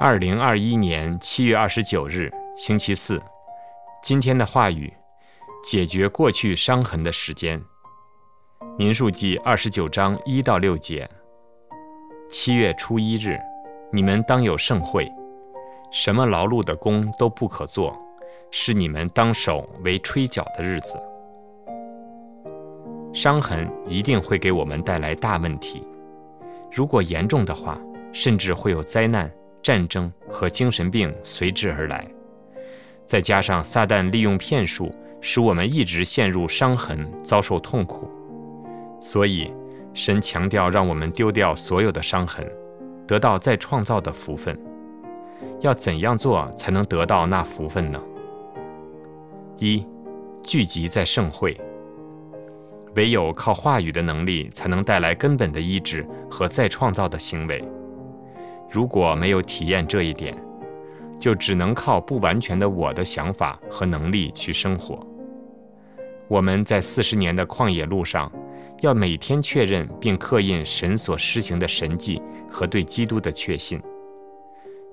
二零二一年七月二十九日，星期四。今天的话语：解决过去伤痕的时间。民数记二十九章一到六节。七月初一日，你们当有盛会，什么劳碌的工都不可做，是你们当守为吹角的日子。伤痕一定会给我们带来大问题，如果严重的话，甚至会有灾难。战争和精神病随之而来，再加上撒旦利用骗术，使我们一直陷入伤痕，遭受痛苦。所以，神强调让我们丢掉所有的伤痕，得到再创造的福分。要怎样做才能得到那福分呢？一，聚集在盛会。唯有靠话语的能力，才能带来根本的医治和再创造的行为。如果没有体验这一点，就只能靠不完全的我的想法和能力去生活。我们在四十年的旷野路上，要每天确认并刻印神所施行的神迹和对基督的确信。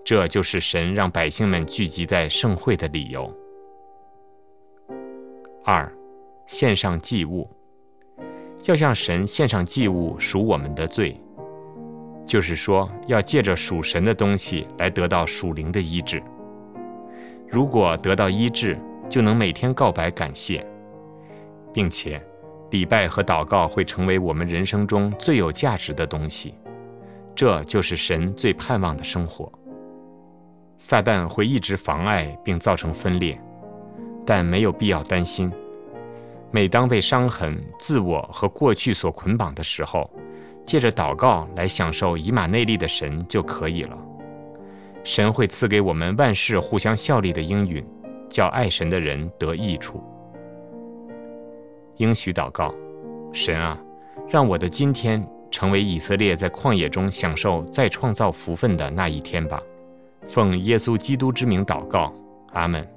这就是神让百姓们聚集在盛会的理由。二，献上祭物，要向神献上祭物赎我们的罪。就是说，要借着属神的东西来得到属灵的医治。如果得到医治，就能每天告白感谢，并且礼拜和祷告会成为我们人生中最有价值的东西。这就是神最盼望的生活。撒旦会一直妨碍并造成分裂，但没有必要担心。每当被伤痕、自我和过去所捆绑的时候，借着祷告来享受以马内利的神就可以了。神会赐给我们万事互相效力的应允，叫爱神的人得益处。应许祷告：神啊，让我的今天成为以色列在旷野中享受再创造福分的那一天吧。奉耶稣基督之名祷告，阿门。